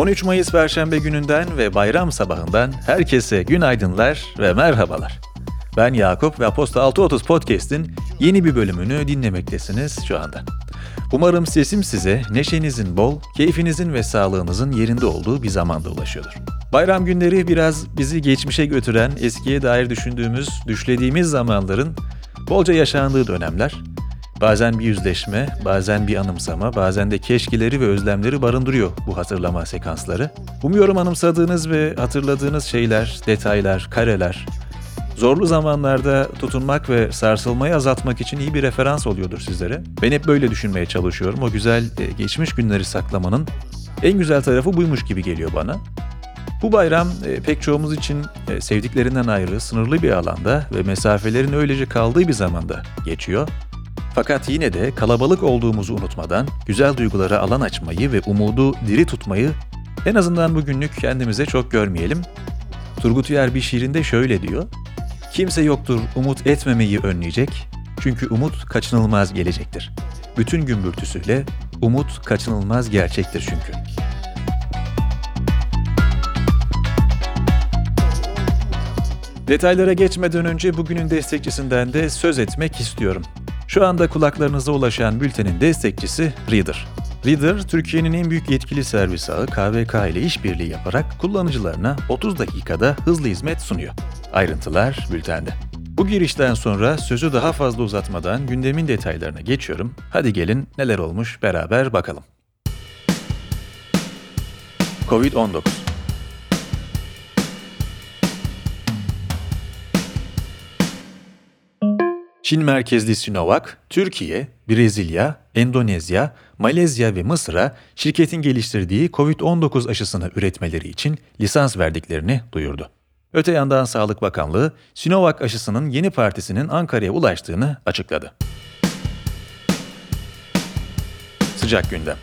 13 Mayıs Perşembe gününden ve bayram sabahından herkese günaydınlar ve merhabalar. Ben Yakup ve Aposta 630 Podcast'in yeni bir bölümünü dinlemektesiniz şu anda. Umarım sesim size neşenizin bol, keyfinizin ve sağlığınızın yerinde olduğu bir zamanda ulaşıyordur. Bayram günleri biraz bizi geçmişe götüren, eskiye dair düşündüğümüz, düşlediğimiz zamanların bolca yaşandığı dönemler. Bazen bir yüzleşme, bazen bir anımsama, bazen de keşkeleri ve özlemleri barındırıyor bu hatırlama sekansları. Umuyorum anımsadığınız ve hatırladığınız şeyler, detaylar, kareler, zorlu zamanlarda tutunmak ve sarsılmayı azaltmak için iyi bir referans oluyordur sizlere. Ben hep böyle düşünmeye çalışıyorum. O güzel e, geçmiş günleri saklamanın en güzel tarafı buymuş gibi geliyor bana. Bu bayram e, pek çoğumuz için e, sevdiklerinden ayrı, sınırlı bir alanda ve mesafelerin öylece kaldığı bir zamanda geçiyor. Fakat yine de kalabalık olduğumuzu unutmadan güzel duygulara alan açmayı ve umudu diri tutmayı en azından bugünlük kendimize çok görmeyelim. Turgut Uyar bir şiirinde şöyle diyor. Kimse yoktur umut etmemeyi önleyecek çünkü umut kaçınılmaz gelecektir. Bütün gümbürtüsüyle umut kaçınılmaz gerçektir çünkü. Detaylara geçmeden önce bugünün destekçisinden de söz etmek istiyorum. Şu anda kulaklarınıza ulaşan bültenin destekçisi Reader. Reader, Türkiye'nin en büyük yetkili servis ağı KVK ile işbirliği yaparak kullanıcılarına 30 dakikada hızlı hizmet sunuyor. Ayrıntılar bültende. Bu girişten sonra sözü daha fazla uzatmadan gündemin detaylarına geçiyorum. Hadi gelin neler olmuş beraber bakalım. Covid-19 Çin merkezli Sinovac, Türkiye, Brezilya, Endonezya, Malezya ve Mısır'a şirketin geliştirdiği COVID-19 aşısını üretmeleri için lisans verdiklerini duyurdu. Öte yandan Sağlık Bakanlığı, Sinovac aşısının yeni partisinin Ankara'ya ulaştığını açıkladı. Sıcak gündem.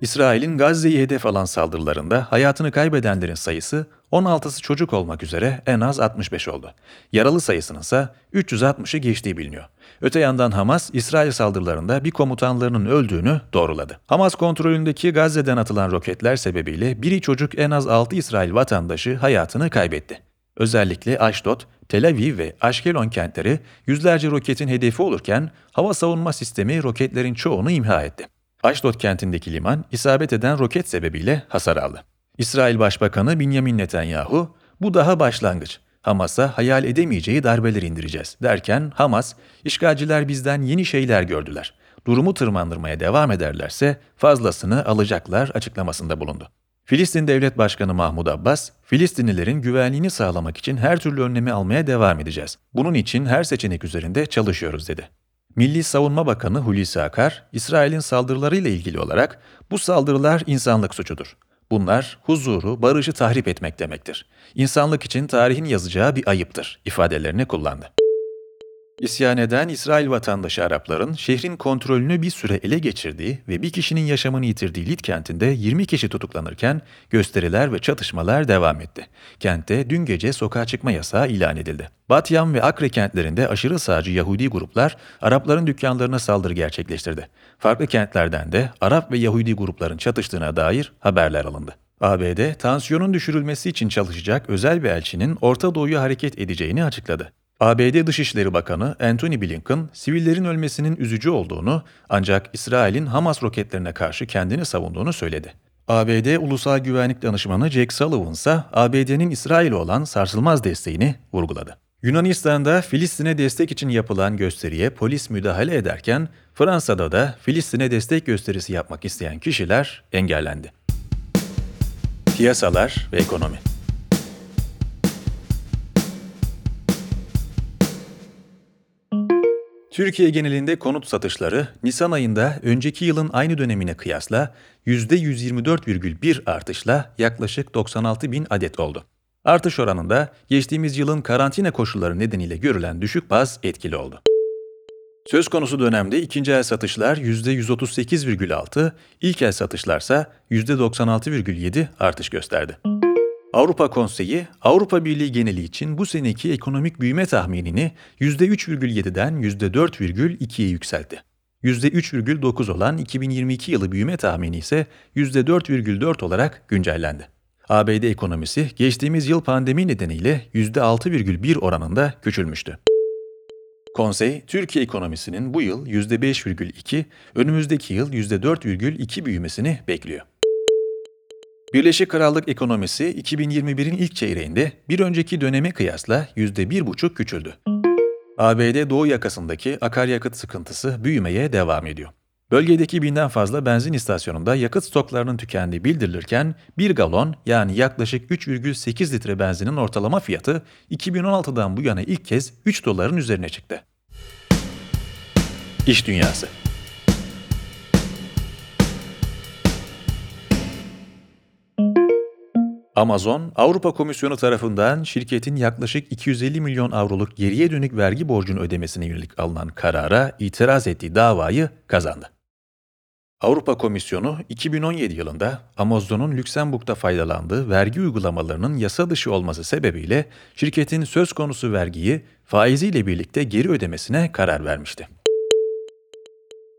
İsrail'in Gazze'yi hedef alan saldırılarında hayatını kaybedenlerin sayısı 16'sı çocuk olmak üzere en az 65 oldu. Yaralı sayısının ise 360'ı geçtiği biliniyor. Öte yandan Hamas, İsrail saldırılarında bir komutanlarının öldüğünü doğruladı. Hamas kontrolündeki Gazze'den atılan roketler sebebiyle biri çocuk en az 6 İsrail vatandaşı hayatını kaybetti. Özellikle Ashdod, Tel Aviv ve Ashkelon kentleri yüzlerce roketin hedefi olurken hava savunma sistemi roketlerin çoğunu imha etti. Ashdod kentindeki liman isabet eden roket sebebiyle hasar aldı. İsrail Başbakanı Benjamin Netanyahu, bu daha başlangıç. Hamas'a hayal edemeyeceği darbeler indireceğiz derken Hamas, işgalciler bizden yeni şeyler gördüler. Durumu tırmandırmaya devam ederlerse fazlasını alacaklar açıklamasında bulundu. Filistin Devlet Başkanı Mahmud Abbas, Filistinlilerin güvenliğini sağlamak için her türlü önlemi almaya devam edeceğiz. Bunun için her seçenek üzerinde çalışıyoruz dedi. Milli Savunma Bakanı Hulusi Akar, İsrail'in saldırılarıyla ilgili olarak bu saldırılar insanlık suçudur. Bunlar huzuru, barışı tahrip etmek demektir. İnsanlık için tarihin yazacağı bir ayıptır ifadelerini kullandı. İsyan eden İsrail vatandaşı Arapların şehrin kontrolünü bir süre ele geçirdiği ve bir kişinin yaşamını yitirdiği Lit kentinde 20 kişi tutuklanırken gösteriler ve çatışmalar devam etti. Kentte dün gece sokağa çıkma yasağı ilan edildi. Batyam ve Akre kentlerinde aşırı sağcı Yahudi gruplar Arapların dükkanlarına saldırı gerçekleştirdi. Farklı kentlerden de Arap ve Yahudi grupların çatıştığına dair haberler alındı. ABD, tansiyonun düşürülmesi için çalışacak özel bir elçinin Orta Doğu'ya hareket edeceğini açıkladı. ABD Dışişleri Bakanı Antony Blinken, sivillerin ölmesinin üzücü olduğunu ancak İsrail'in Hamas roketlerine karşı kendini savunduğunu söyledi. ABD Ulusal Güvenlik Danışmanı Jake Sullivan ise ABD'nin İsrail'e olan sarsılmaz desteğini vurguladı. Yunanistan'da Filistin'e destek için yapılan gösteriye polis müdahale ederken Fransa'da da Filistin'e destek gösterisi yapmak isteyen kişiler engellendi. Piyasalar ve ekonomi Türkiye genelinde konut satışları Nisan ayında önceki yılın aynı dönemine kıyasla %124,1 artışla yaklaşık 96 bin adet oldu. Artış oranında geçtiğimiz yılın karantina koşulları nedeniyle görülen düşük baz etkili oldu. Söz konusu dönemde ikinci el satışlar %138,6, ilk el satışlarsa %96,7 artış gösterdi. Avrupa Konseyi, Avrupa Birliği geneli için bu seneki ekonomik büyüme tahminini %3,7'den %4,2'ye yükseltti. %3,9 olan 2022 yılı büyüme tahmini ise %4,4 olarak güncellendi. ABD ekonomisi geçtiğimiz yıl pandemi nedeniyle %6,1 oranında küçülmüştü. Konsey, Türkiye ekonomisinin bu yıl %5,2, önümüzdeki yıl %4,2 büyümesini bekliyor. Birleşik Krallık ekonomisi 2021'in ilk çeyreğinde bir önceki döneme kıyasla %1,5 küçüldü. ABD doğu yakasındaki akaryakıt sıkıntısı büyümeye devam ediyor. Bölgedeki binden fazla benzin istasyonunda yakıt stoklarının tükendiği bildirilirken bir galon yani yaklaşık 3,8 litre benzinin ortalama fiyatı 2016'dan bu yana ilk kez 3 doların üzerine çıktı. İş Dünyası Amazon, Avrupa Komisyonu tarafından şirketin yaklaşık 250 milyon avroluk geriye dönük vergi borcunu ödemesine yönelik alınan karara itiraz ettiği davayı kazandı. Avrupa Komisyonu 2017 yılında Amazon'un Lüksemburg'da faydalandığı vergi uygulamalarının yasa dışı olması sebebiyle şirketin söz konusu vergiyi faiziyle birlikte geri ödemesine karar vermişti.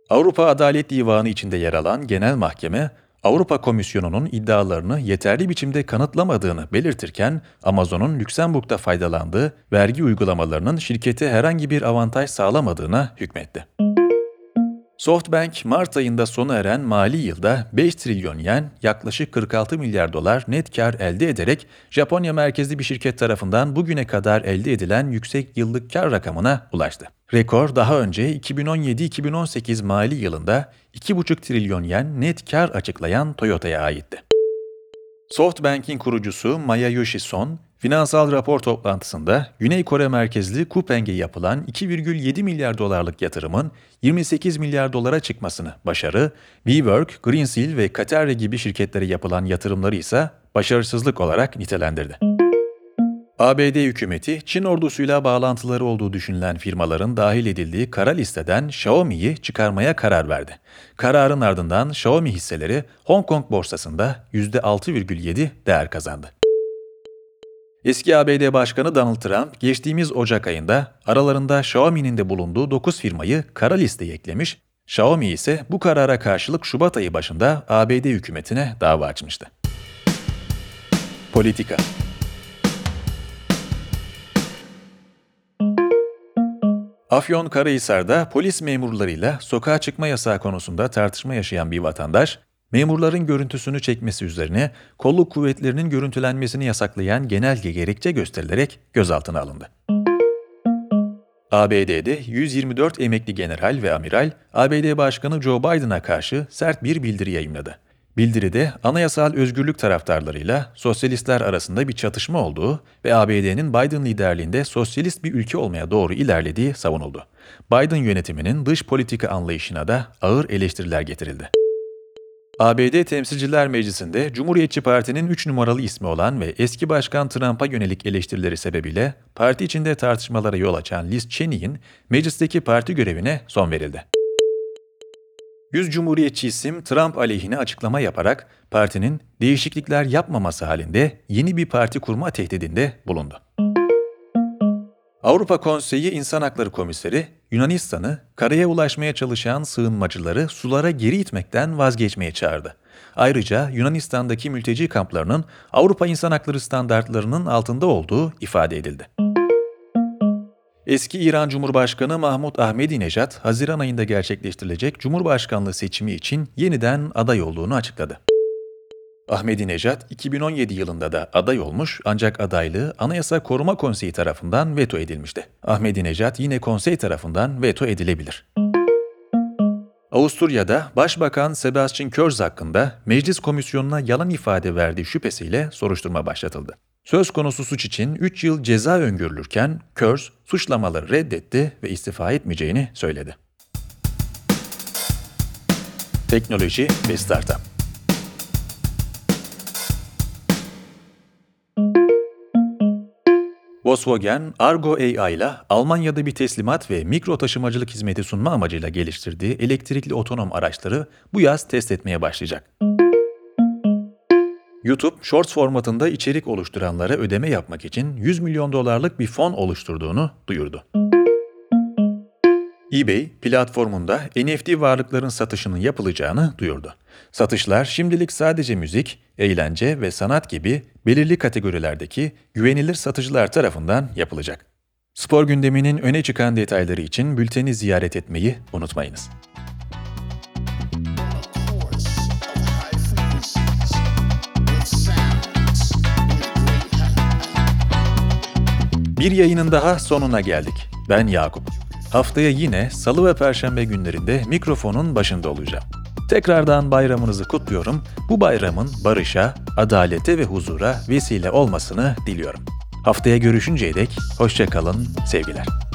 Avrupa Adalet Divanı içinde yer alan Genel Mahkeme, Avrupa Komisyonu'nun iddialarını yeterli biçimde kanıtlamadığını belirtirken, Amazon'un Lüksemburg'da faydalandığı vergi uygulamalarının şirkete herhangi bir avantaj sağlamadığına hükmetti. Softbank, Mart ayında sona eren mali yılda 5 trilyon yen, yaklaşık 46 milyar dolar net kar elde ederek Japonya merkezli bir şirket tarafından bugüne kadar elde edilen yüksek yıllık kar rakamına ulaştı. Rekor daha önce 2017-2018 mali yılında 2,5 trilyon yen net kar açıklayan Toyota'ya aitti. Softbank'in kurucusu Masayoshi Son, finansal rapor toplantısında Güney Kore merkezli Kupeng'e yapılan 2,7 milyar dolarlık yatırımın 28 milyar dolara çıkmasını başarı, WeWork, Greensill ve Katerre gibi şirketlere yapılan yatırımları ise başarısızlık olarak nitelendirdi. ABD hükümeti, Çin ordusuyla bağlantıları olduğu düşünülen firmaların dahil edildiği kara listeden Xiaomi'yi çıkarmaya karar verdi. Kararın ardından Xiaomi hisseleri Hong Kong borsasında %6,7 değer kazandı. Eski ABD Başkanı Donald Trump, geçtiğimiz Ocak ayında aralarında Xiaomi'nin de bulunduğu 9 firmayı kara listeye eklemiş, Xiaomi ise bu karara karşılık Şubat ayı başında ABD hükümetine dava açmıştı. Politika Afyon Karahisar'da polis memurlarıyla sokağa çıkma yasağı konusunda tartışma yaşayan bir vatandaş, memurların görüntüsünü çekmesi üzerine kolluk kuvvetlerinin görüntülenmesini yasaklayan genelge gerekçe gösterilerek gözaltına alındı. ABD'de 124 emekli general ve amiral, ABD Başkanı Joe Biden'a karşı sert bir bildiri yayımladı. Bildiride anayasal özgürlük taraftarlarıyla sosyalistler arasında bir çatışma olduğu ve ABD'nin Biden liderliğinde sosyalist bir ülke olmaya doğru ilerlediği savunuldu. Biden yönetiminin dış politika anlayışına da ağır eleştiriler getirildi. ABD Temsilciler Meclisi'nde Cumhuriyetçi Parti'nin 3 numaralı ismi olan ve eski başkan Trump'a yönelik eleştirileri sebebiyle parti içinde tartışmalara yol açan Liz Cheney'in meclisteki parti görevine son verildi. Yüz Cumhuriyetçi isim Trump aleyhine açıklama yaparak partinin değişiklikler yapmaması halinde yeni bir parti kurma tehdidinde bulundu. Avrupa Konseyi İnsan Hakları Komiseri Yunanistan'ı karaya ulaşmaya çalışan sığınmacıları sulara geri itmekten vazgeçmeye çağırdı. Ayrıca Yunanistan'daki mülteci kamplarının Avrupa İnsan Hakları standartlarının altında olduğu ifade edildi. Eski İran Cumhurbaşkanı Mahmut Ahmedinejad, Haziran ayında gerçekleştirilecek Cumhurbaşkanlığı seçimi için yeniden aday olduğunu açıkladı. Ahmedinejad 2017 yılında da aday olmuş ancak adaylığı Anayasa Koruma Konseyi tarafından veto edilmişti. Ahmedinejad yine konsey tarafından veto edilebilir. Avusturya'da Başbakan Sebastian Kurz hakkında meclis komisyonuna yalan ifade verdiği şüphesiyle soruşturma başlatıldı. Söz konusu suç için 3 yıl ceza öngörülürken Kurz suçlamaları reddetti ve istifa etmeyeceğini söyledi. Teknoloji ve Startup Volkswagen, Argo AI ile Almanya'da bir teslimat ve mikro taşımacılık hizmeti sunma amacıyla geliştirdiği elektrikli otonom araçları bu yaz test etmeye başlayacak. YouTube, Shorts formatında içerik oluşturanlara ödeme yapmak için 100 milyon dolarlık bir fon oluşturduğunu duyurdu. eBay platformunda NFT varlıkların satışının yapılacağını duyurdu. Satışlar şimdilik sadece müzik, eğlence ve sanat gibi belirli kategorilerdeki güvenilir satıcılar tarafından yapılacak. Spor gündeminin öne çıkan detayları için bülteni ziyaret etmeyi unutmayınız. Bir yayının daha sonuna geldik. Ben Yakup. Haftaya yine salı ve perşembe günlerinde mikrofonun başında olacağım. Tekrardan bayramınızı kutluyorum. Bu bayramın barışa, adalete ve huzura vesile olmasını diliyorum. Haftaya görüşünceye dek hoşça kalın, sevgiler.